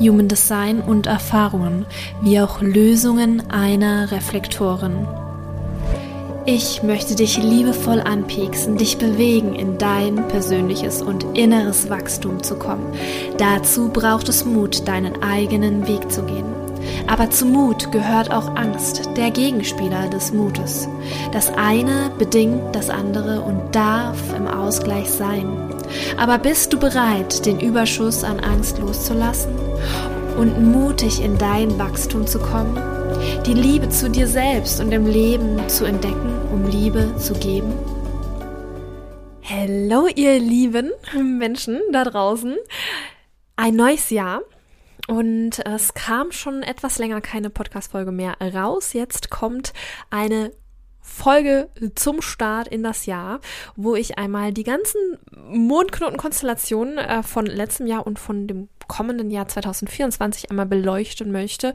Human Design und Erfahrungen, wie auch Lösungen einer Reflektoren. Ich möchte dich liebevoll anpieksen, dich bewegen, in dein persönliches und inneres Wachstum zu kommen. Dazu braucht es Mut, deinen eigenen Weg zu gehen. Aber zu Mut gehört auch Angst, der Gegenspieler des Mutes. Das eine bedingt das andere und darf im Ausgleich sein. Aber bist du bereit, den Überschuss an Angst loszulassen und mutig in dein Wachstum zu kommen? Die Liebe zu dir selbst und im Leben zu entdecken, um Liebe zu geben? Hallo, ihr lieben Menschen da draußen. Ein neues Jahr. Und es kam schon etwas länger keine Podcast-Folge mehr raus. Jetzt kommt eine Folge zum Start in das Jahr, wo ich einmal die ganzen Mondknotenkonstellationen äh, von letztem Jahr und von dem kommenden Jahr 2024 einmal beleuchten möchte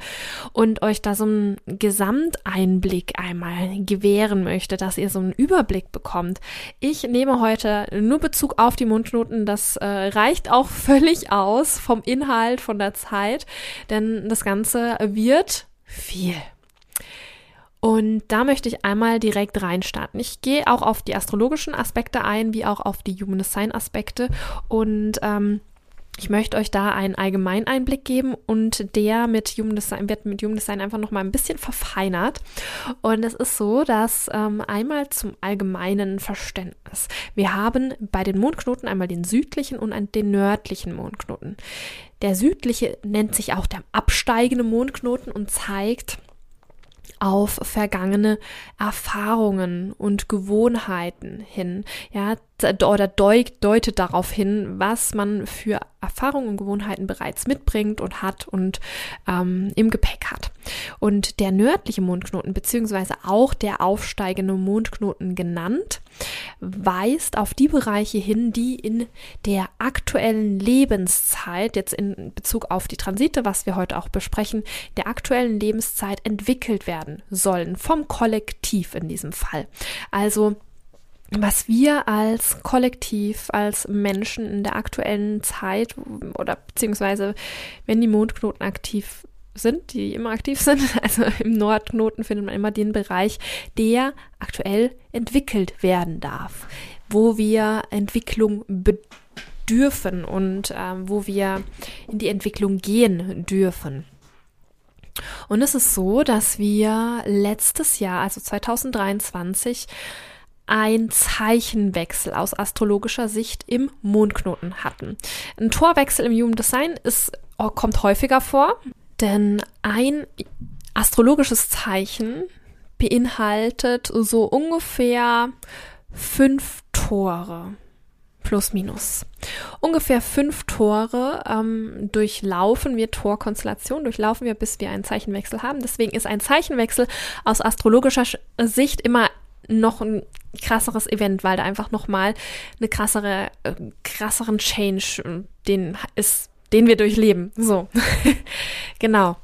und euch da so einen Gesamteinblick einmal gewähren möchte, dass ihr so einen Überblick bekommt. Ich nehme heute nur Bezug auf die Mondknoten. Das äh, reicht auch völlig aus vom Inhalt, von der Zeit, denn das Ganze wird viel. Und da möchte ich einmal direkt reinstarten. Ich gehe auch auf die astrologischen Aspekte ein, wie auch auf die Human Design Aspekte. Und ähm, ich möchte euch da einen Allgemeineinblick geben und der mit Human Design wird mit Human Design einfach noch mal ein bisschen verfeinert. Und es ist so, dass ähm, einmal zum allgemeinen Verständnis. Wir haben bei den Mondknoten einmal den südlichen und den nördlichen Mondknoten. Der südliche nennt sich auch der absteigende Mondknoten und zeigt auf vergangene Erfahrungen und Gewohnheiten hin. Ja, oder deutet darauf hin, was man für Erfahrungen und Gewohnheiten bereits mitbringt und hat und ähm, im Gepäck hat. Und der nördliche Mondknoten, beziehungsweise auch der aufsteigende Mondknoten genannt, weist auf die Bereiche hin, die in der aktuellen Lebenszeit, jetzt in Bezug auf die Transite, was wir heute auch besprechen, der aktuellen Lebenszeit entwickelt werden sollen, vom Kollektiv in diesem Fall. Also was wir als Kollektiv, als Menschen in der aktuellen Zeit oder beziehungsweise wenn die Mondknoten aktiv sind, die immer aktiv sind, also im Nordknoten findet man immer den Bereich, der aktuell entwickelt werden darf, wo wir Entwicklung bedürfen und äh, wo wir in die Entwicklung gehen dürfen. Und es ist so, dass wir letztes Jahr, also 2023, ein Zeichenwechsel aus astrologischer Sicht im Mondknoten hatten. Ein Torwechsel im Human Design ist, oh, kommt häufiger vor, denn ein astrologisches Zeichen beinhaltet so ungefähr fünf Tore. Plus minus. Ungefähr fünf Tore ähm, durchlaufen wir Torkonstellation, durchlaufen wir, bis wir einen Zeichenwechsel haben. Deswegen ist ein Zeichenwechsel aus astrologischer Sicht immer noch ein krasseres Event, weil da einfach nochmal eine krassere, äh, krasseren Change, äh, den ist, den wir durchleben. So. genau.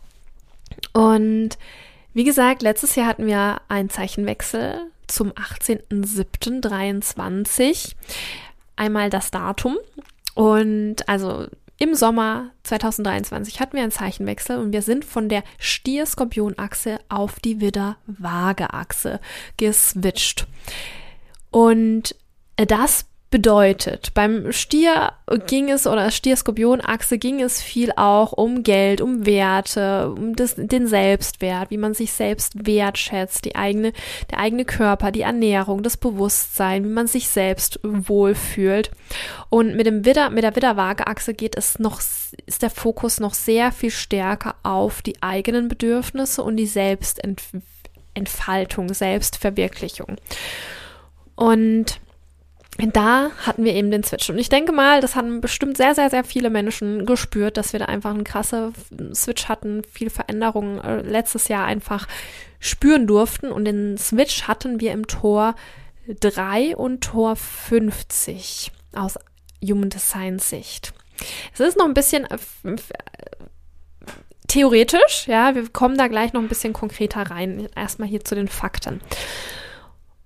Und wie gesagt, letztes Jahr hatten wir einen Zeichenwechsel zum 18.07.23. Einmal das Datum. Und also im Sommer 2023 hatten wir einen Zeichenwechsel und wir sind von der Stier-Skorpion-Achse auf die Widder-Waage-Achse geswitcht. Und das bedeutet. Beim Stier ging es oder Stier-Skorpion-Achse ging es viel auch um Geld, um Werte, um das, den Selbstwert, wie man sich selbst wertschätzt, die eigene, der eigene Körper, die Ernährung, das Bewusstsein, wie man sich selbst wohlfühlt. Und mit dem Widder, mit der Widder-Waage-Achse geht es noch, ist der Fokus noch sehr viel stärker auf die eigenen Bedürfnisse und die Selbstentfaltung, Selbstverwirklichung. Und da hatten wir eben den Switch. Und ich denke mal, das haben bestimmt sehr, sehr, sehr viele Menschen gespürt, dass wir da einfach einen krasse Switch hatten, viel Veränderungen äh, letztes Jahr einfach spüren durften. Und den Switch hatten wir im Tor 3 und Tor 50 aus Human Design Sicht. Es ist noch ein bisschen äh, theoretisch, ja, wir kommen da gleich noch ein bisschen konkreter rein. Erstmal hier zu den Fakten.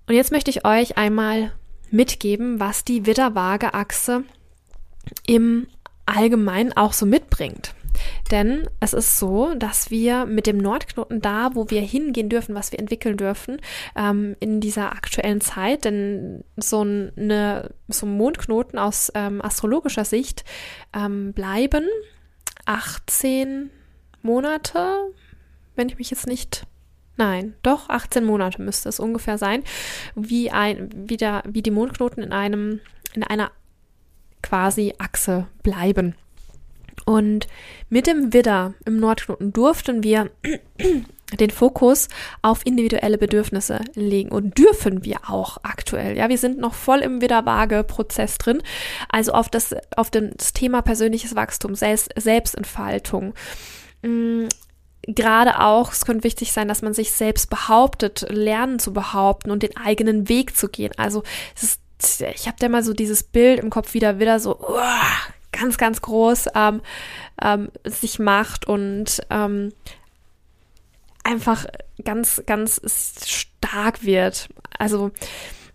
Und jetzt möchte ich euch einmal mitgeben, was die Widder-Waage-Achse im Allgemeinen auch so mitbringt. Denn es ist so, dass wir mit dem Nordknoten da, wo wir hingehen dürfen, was wir entwickeln dürfen, ähm, in dieser aktuellen Zeit, denn so, eine, so ein Mondknoten aus ähm, astrologischer Sicht ähm, bleiben 18 Monate, wenn ich mich jetzt nicht Nein, doch 18 Monate müsste es ungefähr sein, wie ein wie, der, wie die Mondknoten in einem in einer quasi Achse bleiben. Und mit dem Widder im Nordknoten durften wir den Fokus auf individuelle Bedürfnisse legen und dürfen wir auch aktuell. Ja, wir sind noch voll im Widder-Waage-Prozess drin, also auf das, auf das Thema persönliches Wachstum, Selbst, Selbstentfaltung. Gerade auch, es könnte wichtig sein, dass man sich selbst behauptet, lernen zu behaupten und den eigenen Weg zu gehen. Also ist ich habe da mal so dieses Bild im Kopf wieder wieder so uh, ganz ganz groß ähm, ähm, sich macht und ähm, einfach ganz ganz stark wird. Also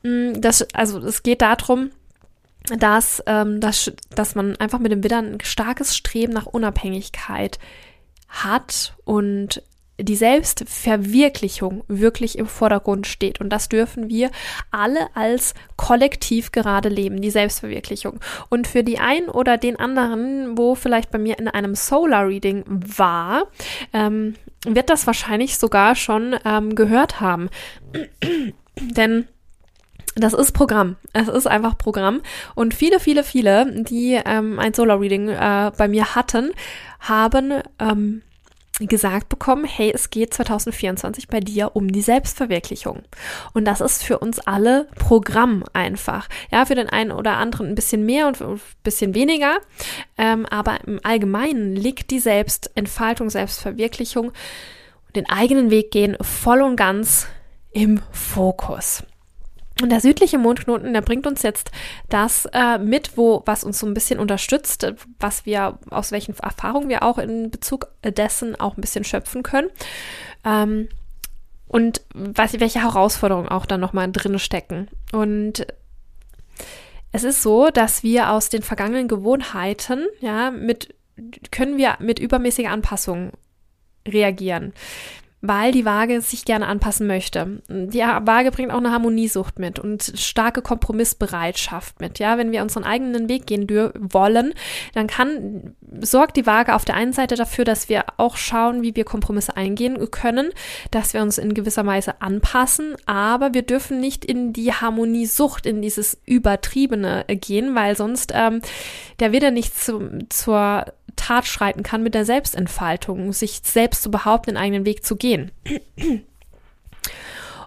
mm, das also es geht darum, dass, ähm, dass, dass man einfach mit dem Widder ein starkes Streben nach Unabhängigkeit hat und die Selbstverwirklichung wirklich im Vordergrund steht. Und das dürfen wir alle als Kollektiv gerade leben, die Selbstverwirklichung. Und für die einen oder den anderen, wo vielleicht bei mir in einem Solar Reading war, ähm, wird das wahrscheinlich sogar schon ähm, gehört haben. Denn das ist Programm. Es ist einfach Programm. Und viele, viele, viele, die ähm, ein Solar Reading äh, bei mir hatten, haben ähm, gesagt bekommen, hey, es geht 2024 bei dir um die Selbstverwirklichung. Und das ist für uns alle Programm einfach. Ja, für den einen oder anderen ein bisschen mehr und ein bisschen weniger. Ähm, aber im Allgemeinen liegt die Selbstentfaltung, Selbstverwirklichung, den eigenen Weg gehen voll und ganz im Fokus. Und der südliche Mondknoten, der bringt uns jetzt das äh, mit, wo, was uns so ein bisschen unterstützt, was wir, aus welchen Erfahrungen wir auch in Bezug dessen auch ein bisschen schöpfen können. Ähm, und was, welche Herausforderungen auch da nochmal drin stecken. Und es ist so, dass wir aus den vergangenen Gewohnheiten, ja, mit, können wir mit übermäßiger Anpassung reagieren weil die Waage sich gerne anpassen möchte. Die Waage bringt auch eine Harmoniesucht mit und starke Kompromissbereitschaft mit. Ja, wenn wir unseren eigenen Weg gehen wollen, dann kann, sorgt die Waage auf der einen Seite dafür, dass wir auch schauen, wie wir Kompromisse eingehen können, dass wir uns in gewisser Weise anpassen, aber wir dürfen nicht in die Harmoniesucht, in dieses Übertriebene gehen, weil sonst ähm, der wieder nicht zu, zur Tat schreiten kann mit der Selbstentfaltung, sich selbst zu behaupten, den eigenen Weg zu gehen.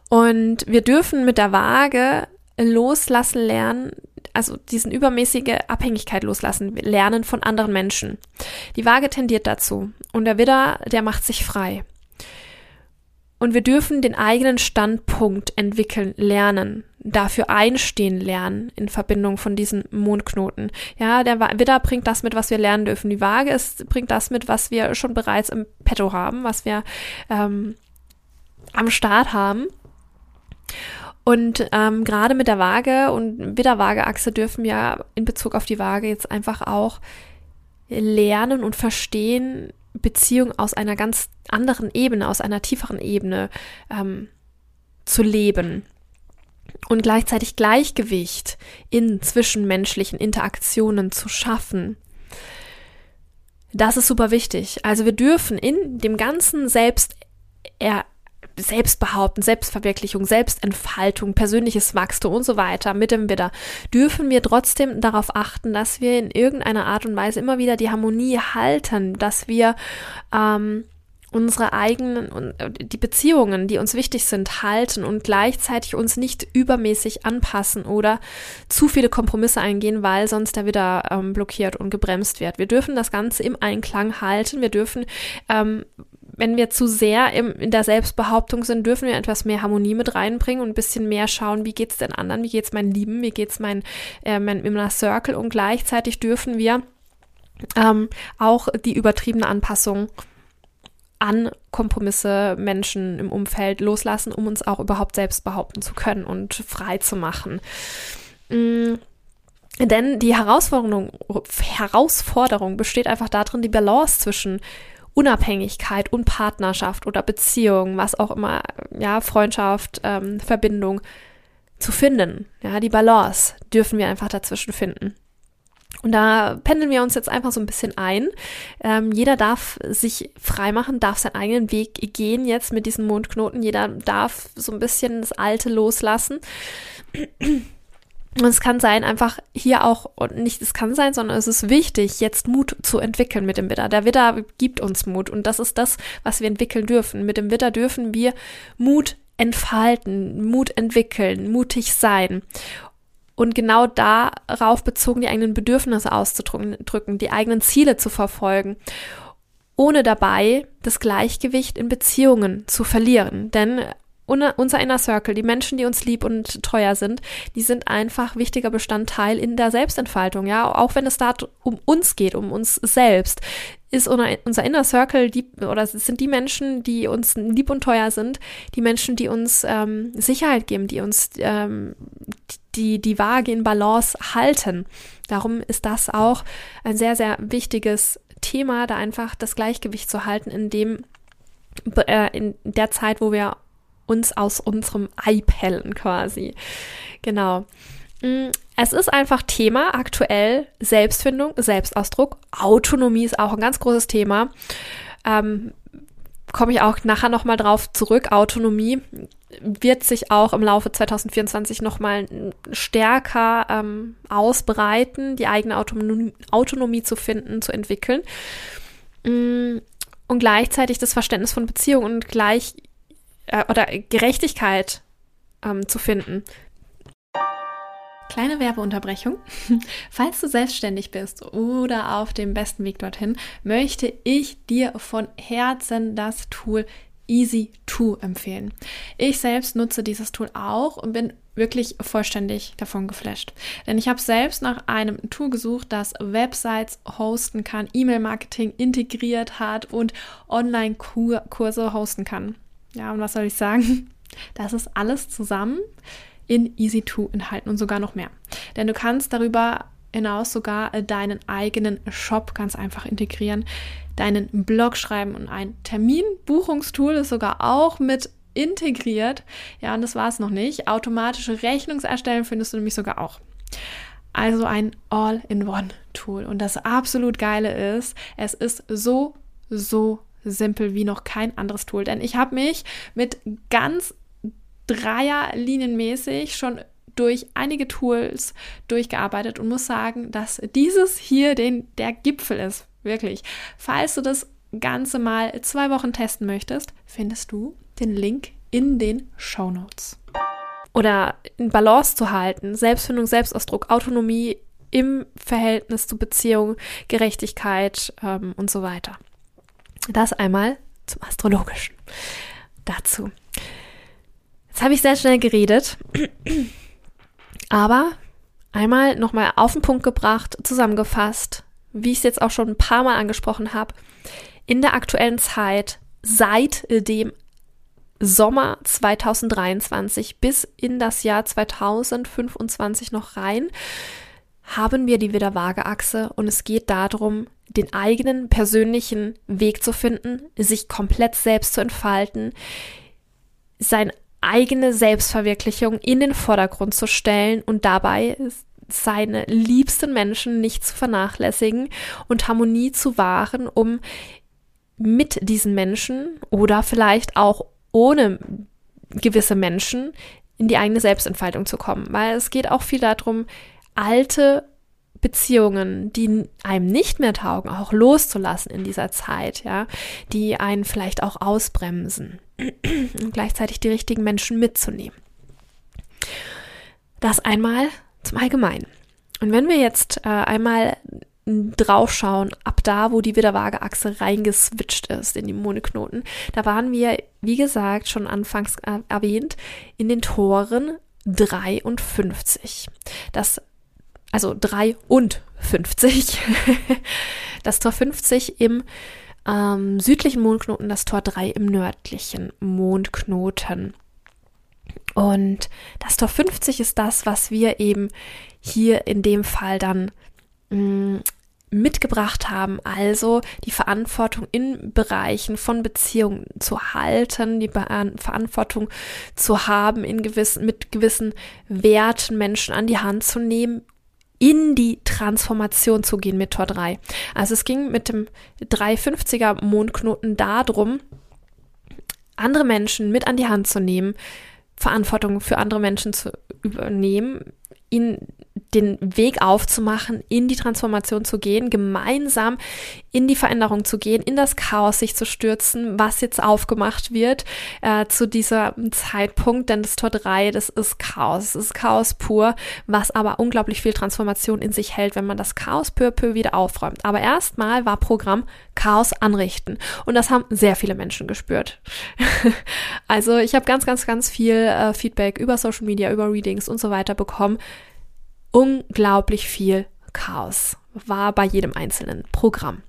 Und wir dürfen mit der Waage loslassen lernen, also diesen übermäßige Abhängigkeit loslassen lernen von anderen Menschen. Die Waage tendiert dazu und der Widder, der macht sich frei. Und wir dürfen den eigenen Standpunkt entwickeln, lernen, dafür einstehen lernen in Verbindung von diesen Mondknoten. Ja, der Widder bringt das mit, was wir lernen dürfen. Die Waage ist, bringt das mit, was wir schon bereits im Petto haben, was wir ähm, am Start haben. Und ähm, gerade mit der Waage und Widder-Waage-Achse dürfen wir in Bezug auf die Waage jetzt einfach auch lernen und verstehen, Beziehung aus einer ganz anderen Ebene, aus einer tieferen Ebene ähm, zu leben und gleichzeitig Gleichgewicht in zwischenmenschlichen Interaktionen zu schaffen. Das ist super wichtig. Also wir dürfen in dem ganzen Selbst Selbstbehaupten, Selbstverwirklichung, Selbstentfaltung, persönliches Wachstum und so weiter mit dem Widder, dürfen wir trotzdem darauf achten, dass wir in irgendeiner Art und Weise immer wieder die Harmonie halten, dass wir ähm, unsere eigenen, die Beziehungen, die uns wichtig sind, halten und gleichzeitig uns nicht übermäßig anpassen oder zu viele Kompromisse eingehen, weil sonst er wieder ähm, blockiert und gebremst wird. Wir dürfen das Ganze im Einklang halten. Wir dürfen ähm, wenn wir zu sehr im, in der Selbstbehauptung sind, dürfen wir etwas mehr Harmonie mit reinbringen und ein bisschen mehr schauen, wie geht's den anderen, wie geht's meinen Lieben, wie geht's mein, äh, mein Inner Circle und gleichzeitig dürfen wir ähm, auch die übertriebene Anpassung an Kompromisse Menschen im Umfeld loslassen, um uns auch überhaupt selbst behaupten zu können und frei zu machen. Mm, Denn die Herausforderung, Herausforderung besteht einfach darin, die Balance zwischen Unabhängigkeit und Partnerschaft oder Beziehung, was auch immer, ja, Freundschaft, ähm, Verbindung zu finden. Ja, die Balance dürfen wir einfach dazwischen finden. Und da pendeln wir uns jetzt einfach so ein bisschen ein. Ähm, jeder darf sich freimachen, darf seinen eigenen Weg gehen jetzt mit diesen Mondknoten. Jeder darf so ein bisschen das Alte loslassen. Und es kann sein, einfach hier auch, und nicht es kann sein, sondern es ist wichtig, jetzt Mut zu entwickeln mit dem Widder. Der Widder gibt uns Mut und das ist das, was wir entwickeln dürfen. Mit dem Widder dürfen wir Mut entfalten, Mut entwickeln, mutig sein. Und genau darauf bezogen die eigenen Bedürfnisse auszudrücken, die eigenen Ziele zu verfolgen, ohne dabei das Gleichgewicht in Beziehungen zu verlieren. Denn unser Inner Circle, die Menschen, die uns lieb und teuer sind, die sind einfach wichtiger Bestandteil in der Selbstentfaltung, ja, auch wenn es da um uns geht, um uns selbst, ist unser Inner Circle die, oder sind die Menschen, die uns lieb und teuer sind, die Menschen, die uns ähm, Sicherheit geben, die uns ähm, die, die Waage in Balance halten. Darum ist das auch ein sehr, sehr wichtiges Thema, da einfach das Gleichgewicht zu halten, in dem äh, in der Zeit, wo wir uns aus unserem Ei pellen quasi. Genau. Es ist einfach Thema aktuell Selbstfindung, Selbstausdruck. Autonomie ist auch ein ganz großes Thema. Ähm, Komme ich auch nachher nochmal drauf zurück. Autonomie wird sich auch im Laufe 2024 nochmal stärker ähm, ausbreiten, die eigene Autonomie, Autonomie zu finden, zu entwickeln. Mm, und gleichzeitig das Verständnis von Beziehung und gleich äh, oder Gerechtigkeit ähm, zu finden. Kleine Werbeunterbrechung. Falls du selbstständig bist oder auf dem besten Weg dorthin, möchte ich dir von Herzen das Tool Easy2 empfehlen. Ich selbst nutze dieses Tool auch und bin wirklich vollständig davon geflasht. Denn ich habe selbst nach einem Tool gesucht, das Websites hosten kann, E-Mail-Marketing integriert hat und Online-Kurse hosten kann. Ja, und was soll ich sagen? Das ist alles zusammen in Easy2 enthalten und sogar noch mehr. Denn du kannst darüber hinaus sogar deinen eigenen Shop ganz einfach integrieren, deinen Blog schreiben und ein Terminbuchungstool ist sogar auch mit integriert. Ja, und das war es noch nicht. Automatische Rechnungserstellen findest du nämlich sogar auch. Also ein All-in-One-Tool. Und das absolut Geile ist, es ist so, so simpel wie noch kein anderes Tool. Denn ich habe mich mit ganz Dreierlinienmäßig schon durch einige Tools durchgearbeitet und muss sagen, dass dieses hier den, der Gipfel ist. Wirklich. Falls du das Ganze mal zwei Wochen testen möchtest, findest du den Link in den Show Notes. Oder in Balance zu halten, Selbstfindung, Selbstausdruck, Autonomie im Verhältnis zu Beziehung, Gerechtigkeit ähm, und so weiter. Das einmal zum Astrologischen. Dazu. Jetzt habe ich sehr schnell geredet, aber einmal nochmal auf den Punkt gebracht, zusammengefasst, wie ich es jetzt auch schon ein paar Mal angesprochen habe. In der aktuellen Zeit, seit dem Sommer 2023 bis in das Jahr 2025 noch rein, haben wir die Widder-Waage-Achse und es geht darum, den eigenen persönlichen Weg zu finden, sich komplett selbst zu entfalten, sein eigene Selbstverwirklichung in den Vordergrund zu stellen und dabei seine liebsten Menschen nicht zu vernachlässigen und Harmonie zu wahren, um mit diesen Menschen oder vielleicht auch ohne gewisse Menschen in die eigene Selbstentfaltung zu kommen. Weil es geht auch viel darum, alte Beziehungen, die einem nicht mehr taugen, auch loszulassen in dieser Zeit, ja, die einen vielleicht auch ausbremsen und gleichzeitig die richtigen Menschen mitzunehmen. Das einmal zum Allgemeinen. Und wenn wir jetzt äh, einmal draufschauen, ab da, wo die Widderwaage-Achse reingeswitcht ist in die Mondknoten, da waren wir, wie gesagt, schon anfangs äh, erwähnt, in den Toren 53. Das also 3 und 50. das Tor 50 im ähm, südlichen Mondknoten, das Tor 3 im nördlichen Mondknoten. Und das Tor 50 ist das, was wir eben hier in dem Fall dann mm, mitgebracht haben, also die Verantwortung in Bereichen von Beziehungen zu halten, die Verantwortung zu haben, in gewissen, mit gewissen Werten Menschen an die Hand zu nehmen, in die Transformation zu gehen mit Tor 3. Also es ging mit dem 350er Mondknoten darum, andere Menschen mit an die Hand zu nehmen, Verantwortung für andere Menschen zu übernehmen, ihnen den Weg aufzumachen, in die Transformation zu gehen, gemeinsam in die Veränderung zu gehen, in das Chaos sich zu stürzen, was jetzt aufgemacht wird äh, zu diesem Zeitpunkt. Denn das Tor 3, das ist Chaos, das ist Chaos pur, was aber unglaublich viel Transformation in sich hält, wenn man das Chaos peu peu wieder aufräumt. Aber erstmal war Programm Chaos anrichten. Und das haben sehr viele Menschen gespürt. also ich habe ganz, ganz, ganz viel äh, Feedback über Social Media, über Readings und so weiter bekommen unglaublich viel Chaos war bei jedem einzelnen Programm.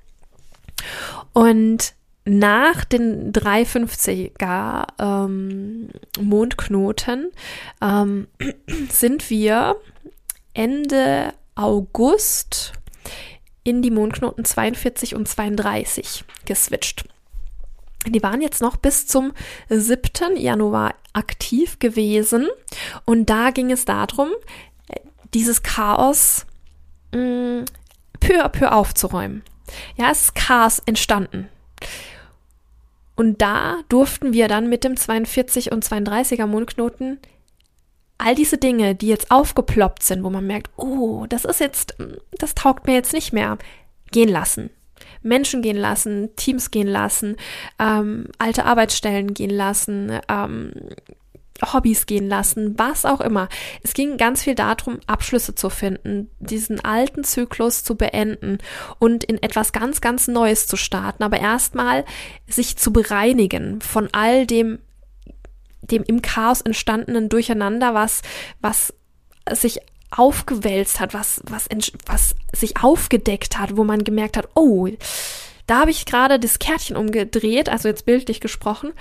Und nach den 350er ähm, Mondknoten ähm, sind wir Ende August in die Mondknoten 42 und 32 geswitcht. Die waren jetzt noch bis zum 7. Januar aktiv gewesen und da ging es darum, dieses Chaos mh, mm, peu à peu aufzuräumen. Ja, es ist Chaos entstanden. Und da durften wir dann mit dem 42 und 32er Mondknoten all diese Dinge, die jetzt aufgeploppt sind, wo man merkt, oh, das ist jetzt, das taugt mir jetzt nicht mehr, gehen lassen. Menschen gehen lassen, Teams gehen lassen, ähm, alte Arbeitsstellen gehen lassen, ähm, Hobbys gehen lassen, was auch immer. Es ging ganz viel darum, Abschlüsse zu finden, diesen alten Zyklus zu beenden und in etwas ganz, ganz Neues zu starten, aber erstmal sich zu bereinigen von all dem, dem im Chaos entstandenen Durcheinander, was, was sich aufgewälzt hat, was, was, was sich aufgedeckt hat, wo man gemerkt hat, oh, da habe ich gerade das Kärtchen umgedreht, also jetzt bildlich gesprochen,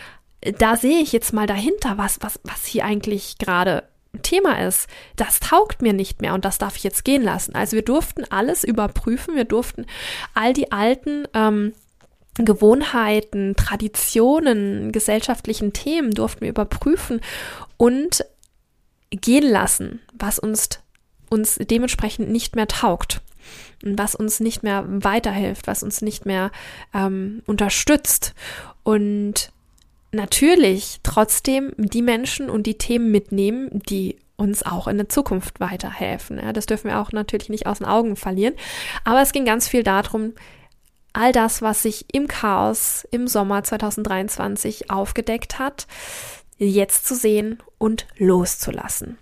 da sehe ich jetzt mal dahinter, was, was, was hier eigentlich gerade Thema ist. Das taugt mir nicht mehr und das darf ich jetzt gehen lassen. Also wir durften alles überprüfen, wir durften all die alten ähm, Gewohnheiten, Traditionen, gesellschaftlichen Themen durften wir überprüfen und gehen lassen, was uns, uns dementsprechend nicht mehr taugt was uns nicht mehr weiterhilft, was uns nicht mehr ähm, unterstützt. Und natürlich trotzdem die Menschen und die Themen mitnehmen, die uns auch in der Zukunft weiterhelfen. Ja, das dürfen wir auch natürlich nicht aus den Augen verlieren. Aber es ging ganz viel darum, all das, was sich im Chaos im Sommer 2023 aufgedeckt hat, jetzt zu sehen und loszulassen.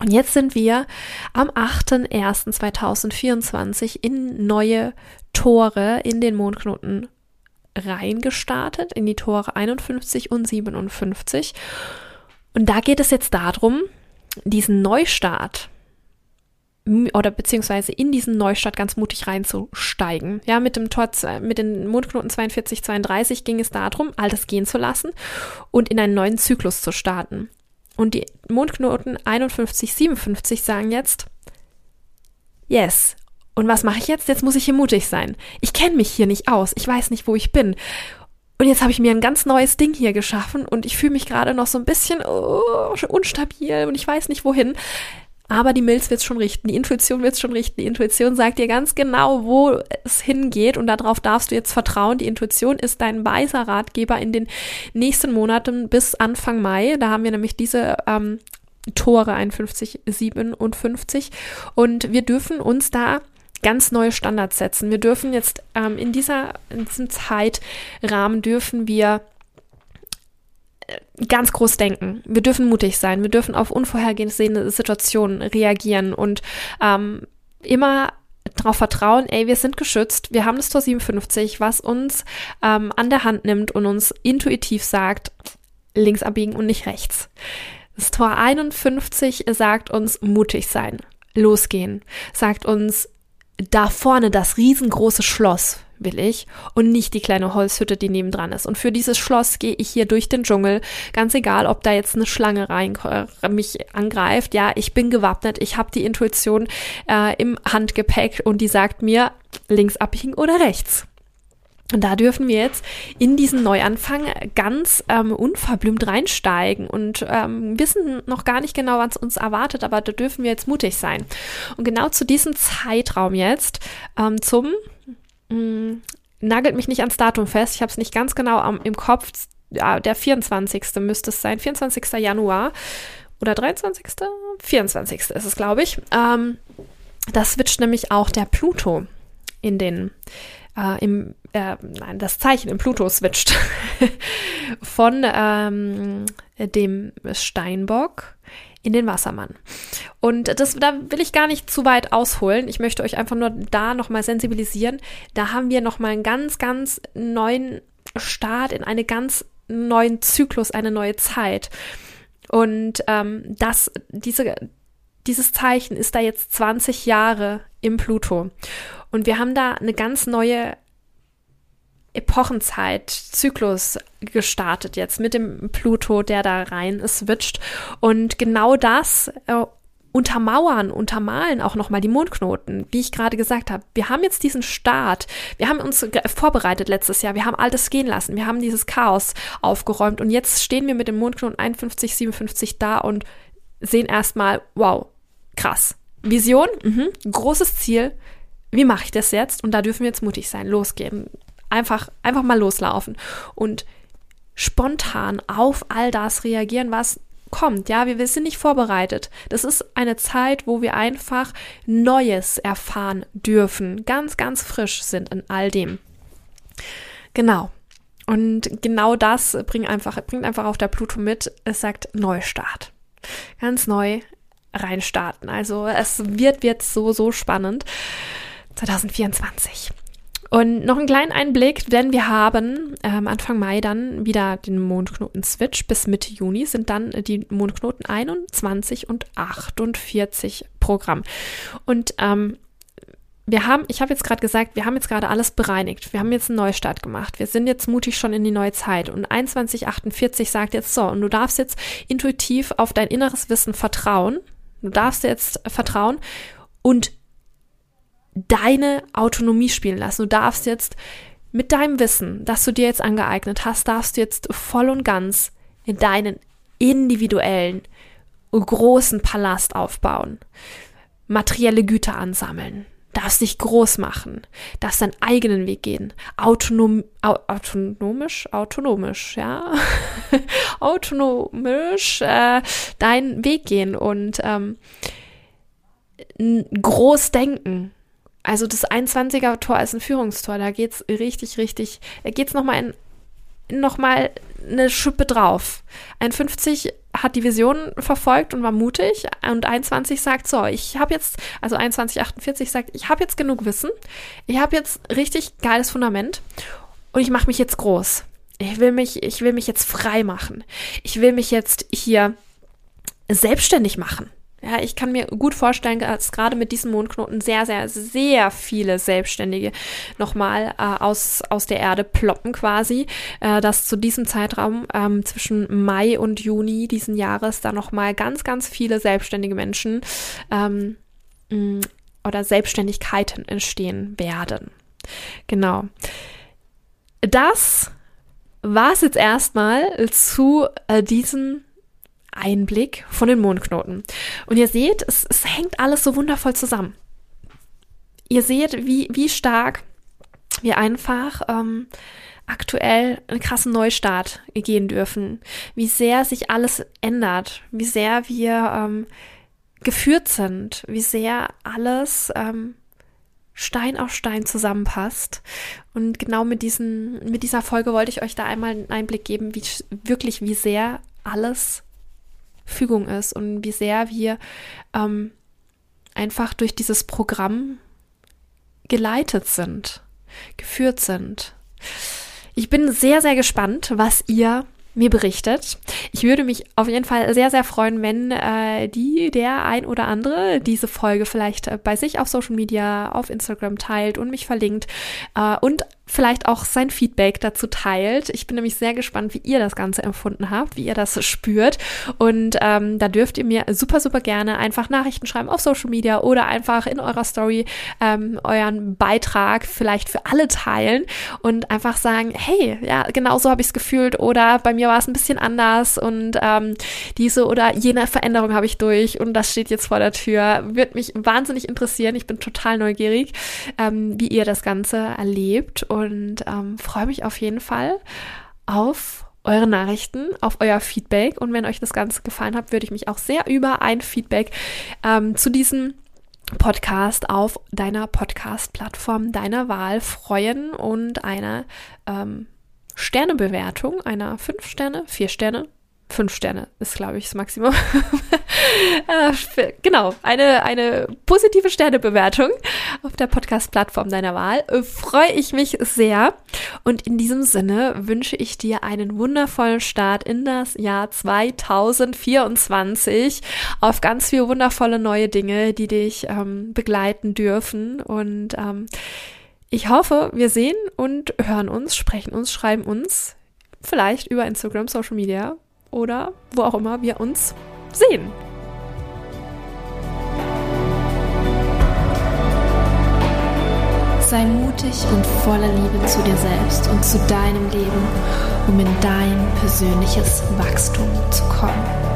Und jetzt sind wir am 8.01.2024 in neue Tore in den Mondknoten reingestartet in die Tore 51 und 57. Und da geht es jetzt darum, diesen Neustart oder beziehungsweise in diesen Neustart ganz mutig reinzusteigen. Ja, mit dem Tor, mit den Mondknoten 42, 32 ging es darum, all das gehen zu lassen und in einen neuen Zyklus zu starten. Und die Mondknoten 51, 57 sagen jetzt, yes, und was mache ich jetzt? Jetzt muss ich hier mutig sein. Ich kenne mich hier nicht aus. Ich weiß nicht, wo ich bin. Und jetzt habe ich mir ein ganz neues Ding hier geschaffen und ich fühle mich gerade noch so ein bisschen oh, unstabil und ich weiß nicht wohin. Aber die Milz wird es schon richten, die Intuition wird es schon richten. Die Intuition sagt dir ganz genau, wo es hingeht und darauf darfst du jetzt vertrauen. Die Intuition ist dein weiser Ratgeber in den nächsten Monaten bis Anfang Mai. Da haben wir nämlich diese ähm, Tore 51, 57 und wir dürfen uns da ganz neue Standards setzen. Wir dürfen jetzt ähm, in, dieser, in diesem Zeitrahmen dürfen wir äh, ganz groß denken. Wir dürfen mutig sein. Wir dürfen auf unvorhergesehene Situationen reagieren und ähm, immer darauf vertrauen, ey, wir sind geschützt, wir haben das Tor 57, was uns ähm, an der Hand nimmt und uns intuitiv sagt, links abbiegen und nicht rechts. Das Tor 51 sagt uns mutig sein, losgehen, sagt uns da vorne das riesengroße Schloss will ich und nicht die kleine Holzhütte, die nebendran ist. Und für dieses Schloss gehe ich hier durch den Dschungel, ganz egal, ob da jetzt eine Schlange rein äh, mich angreift. Ja, ich bin gewappnet, ich habe die Intuition äh, im Handgepäck und die sagt mir links abbiegen oder rechts. Und da dürfen wir jetzt in diesen Neuanfang ganz ähm, unverblümt reinsteigen und ähm, wissen noch gar nicht genau, was uns erwartet, aber da dürfen wir jetzt mutig sein. Und genau zu diesem Zeitraum jetzt ähm, zum mh, mm, nagelt mich nicht ans Datum fest, ich habe es nicht ganz genau am, im Kopf, ja, der 24. müsste es sein, 24. Januar oder 23. 24. ist es, glaube ich. Ähm, das switcht nämlich auch der Pluto in den äh, im, äh, nein, das Zeichen im Pluto switcht von ähm, dem Steinbock in den Wassermann. Und das, da will ich gar nicht zu weit ausholen. Ich möchte euch einfach nur da nochmal sensibilisieren. Da haben wir nochmal einen ganz, ganz neuen Start in einen ganz neuen Zyklus, eine neue Zeit. Und ähm, das, diese, dieses Zeichen ist da jetzt 20 Jahre im Pluto. Und wir haben da eine ganz neue Epochenzeit, Zyklus gestartet jetzt mit dem Pluto, der da rein switcht. Und genau das äh, untermauern, untermalen auch nochmal die Mondknoten, wie ich gerade gesagt habe. Wir haben jetzt diesen Start, wir haben uns vorbereitet letztes Jahr, wir haben alles gehen lassen, wir haben dieses Chaos aufgeräumt und jetzt stehen wir mit dem Mondknoten 51, 57 da und sehen erstmal, wow, krass. Vision, mhm, großes Ziel, wie mache ich das jetzt? Und da dürfen wir jetzt mutig sein, losgehen. Einfach, einfach mal loslaufen und spontan auf all das reagieren, was kommt. Ja, wir, wir sind nicht vorbereitet. Das ist eine Zeit, wo wir einfach Neues erfahren dürfen, ganz, ganz frisch sind in all dem. Genau. Und genau das bringt einfach, bringt einfach auch der Pluto mit. Es sagt Neustart. Ganz neu reinstarten. Also es wird, wird so, so spannend. 2024. Und noch einen kleinen Einblick, denn wir haben ähm, Anfang Mai dann wieder den Mondknoten-Switch. Bis Mitte Juni sind dann die Mondknoten 21 und 48 Programm. Und ähm, wir haben, ich habe jetzt gerade gesagt, wir haben jetzt gerade alles bereinigt. Wir haben jetzt einen Neustart gemacht. Wir sind jetzt mutig schon in die neue Zeit. Und 2148 sagt jetzt so, und du darfst jetzt intuitiv auf dein inneres Wissen vertrauen. Du darfst jetzt vertrauen und deine Autonomie spielen lassen. Du darfst jetzt mit deinem Wissen, das du dir jetzt angeeignet hast, darfst du jetzt voll und ganz in deinen individuellen, großen Palast aufbauen, materielle Güter ansammeln, darfst dich groß machen, darfst deinen eigenen Weg gehen, autonom, au, autonomisch, autonomisch, ja, autonomisch äh, deinen Weg gehen und ähm, groß denken, also das 21er Tor ist ein Führungstor, da geht es richtig, richtig, da geht es nochmal in, noch mal eine Schippe drauf. Ein 50 hat die Vision verfolgt und war mutig und 21 sagt so, ich habe jetzt, also 21, 48 sagt, ich habe jetzt genug Wissen, ich habe jetzt richtig geiles Fundament und ich mache mich jetzt groß. Ich will mich, ich will mich jetzt frei machen. Ich will mich jetzt hier selbstständig machen. Ja, ich kann mir gut vorstellen, dass gerade mit diesen Mondknoten sehr, sehr, sehr viele Selbstständige nochmal äh, aus, aus der Erde ploppen quasi, äh, dass zu diesem Zeitraum ähm, zwischen Mai und Juni diesen Jahres da nochmal ganz, ganz viele selbstständige Menschen ähm, mm, oder Selbstständigkeiten entstehen werden. Genau. Das war es jetzt erstmal zu äh, diesem Einblick von den Mondknoten. Und ihr seht, es, es hängt alles so wundervoll zusammen. Ihr seht, wie, wie stark wir einfach ähm, aktuell einen krassen Neustart gehen dürfen, wie sehr sich alles ändert, wie sehr wir ähm, geführt sind, wie sehr alles ähm, Stein auf Stein zusammenpasst. Und genau mit, diesen, mit dieser Folge wollte ich euch da einmal einen Einblick geben, wie wirklich, wie sehr alles Fügung ist und wie sehr wir ähm, einfach durch dieses Programm geleitet sind, geführt sind. Ich bin sehr, sehr gespannt, was ihr mir berichtet. Ich würde mich auf jeden Fall sehr, sehr freuen, wenn äh, die, der ein oder andere diese Folge vielleicht äh, bei sich auf Social Media, auf Instagram teilt und mich verlinkt äh, und vielleicht auch sein Feedback dazu teilt. Ich bin nämlich sehr gespannt, wie ihr das Ganze empfunden habt, wie ihr das spürt. Und ähm, da dürft ihr mir super, super gerne einfach Nachrichten schreiben auf Social Media oder einfach in eurer Story ähm, euren Beitrag vielleicht für alle teilen und einfach sagen, hey, ja, genau so habe ich es gefühlt oder bei mir war es ein bisschen anders und ähm, diese oder jene Veränderung habe ich durch und das steht jetzt vor der Tür. Wird mich wahnsinnig interessieren. Ich bin total neugierig, ähm, wie ihr das Ganze erlebt. Und und ähm, freue mich auf jeden Fall auf eure Nachrichten, auf euer Feedback. Und wenn euch das Ganze gefallen hat, würde ich mich auch sehr über ein Feedback ähm, zu diesem Podcast auf deiner Podcast-Plattform deiner Wahl freuen und eine ähm, Sternebewertung, einer 5 Sterne, 4 Sterne, Fünf Sterne ist, glaube ich, das Maximum. äh, genau, eine, eine positive Sternebewertung auf der Podcast-Plattform deiner Wahl. Äh, Freue ich mich sehr. Und in diesem Sinne wünsche ich dir einen wundervollen Start in das Jahr 2024 auf ganz viele wundervolle neue Dinge, die dich ähm, begleiten dürfen. Und ähm, ich hoffe, wir sehen und hören uns, sprechen uns, schreiben uns vielleicht über Instagram, Social Media oder wo auch immer wir uns sehen. Sei mutig und voller Liebe zu dir selbst und zu deinem Leben, um in dein persönliches Wachstum zu kommen.